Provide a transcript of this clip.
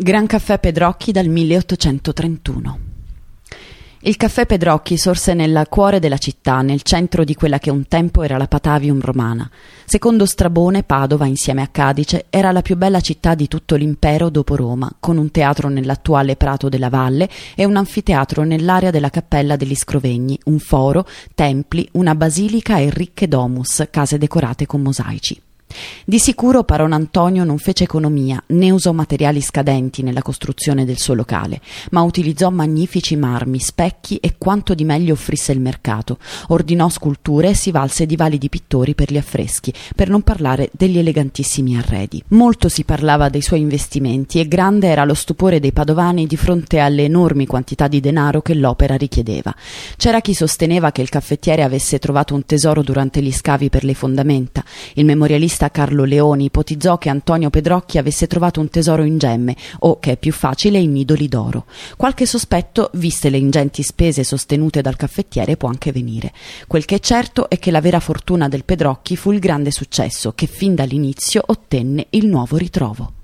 Gran Caffè Pedrocchi dal 1831 il caffè Pedrocchi sorse nel cuore della città, nel centro di quella che un tempo era la Patavium romana. Secondo Strabone, Padova, insieme a Cadice, era la più bella città di tutto l'impero dopo Roma, con un teatro nell'attuale Prato della Valle e un anfiteatro nell'area della Cappella degli Scrovegni, un foro, templi, una basilica e ricche domus, case decorate con mosaici. Di sicuro Paron Antonio non fece economia né usò materiali scadenti nella costruzione del suo locale, ma utilizzò magnifici marmi, specchi e quanto di meglio offrisse il mercato. Ordinò sculture e si valse di validi pittori per gli affreschi, per non parlare degli elegantissimi arredi. Molto si parlava dei suoi investimenti e grande era lo stupore dei padovani di fronte alle enormi quantità di denaro che l'opera richiedeva. C'era chi sosteneva che il caffettiere avesse trovato un tesoro durante gli scavi per le fondamenta. Il memorialista Carlo Leoni ipotizzò che Antonio Pedrocchi avesse trovato un tesoro in gemme o, che è più facile, in midoli d'oro. Qualche sospetto, viste le ingenti spese sostenute dal caffettiere, può anche venire. Quel che è certo è che la vera fortuna del Pedrocchi fu il grande successo che fin dall'inizio ottenne il nuovo ritrovo.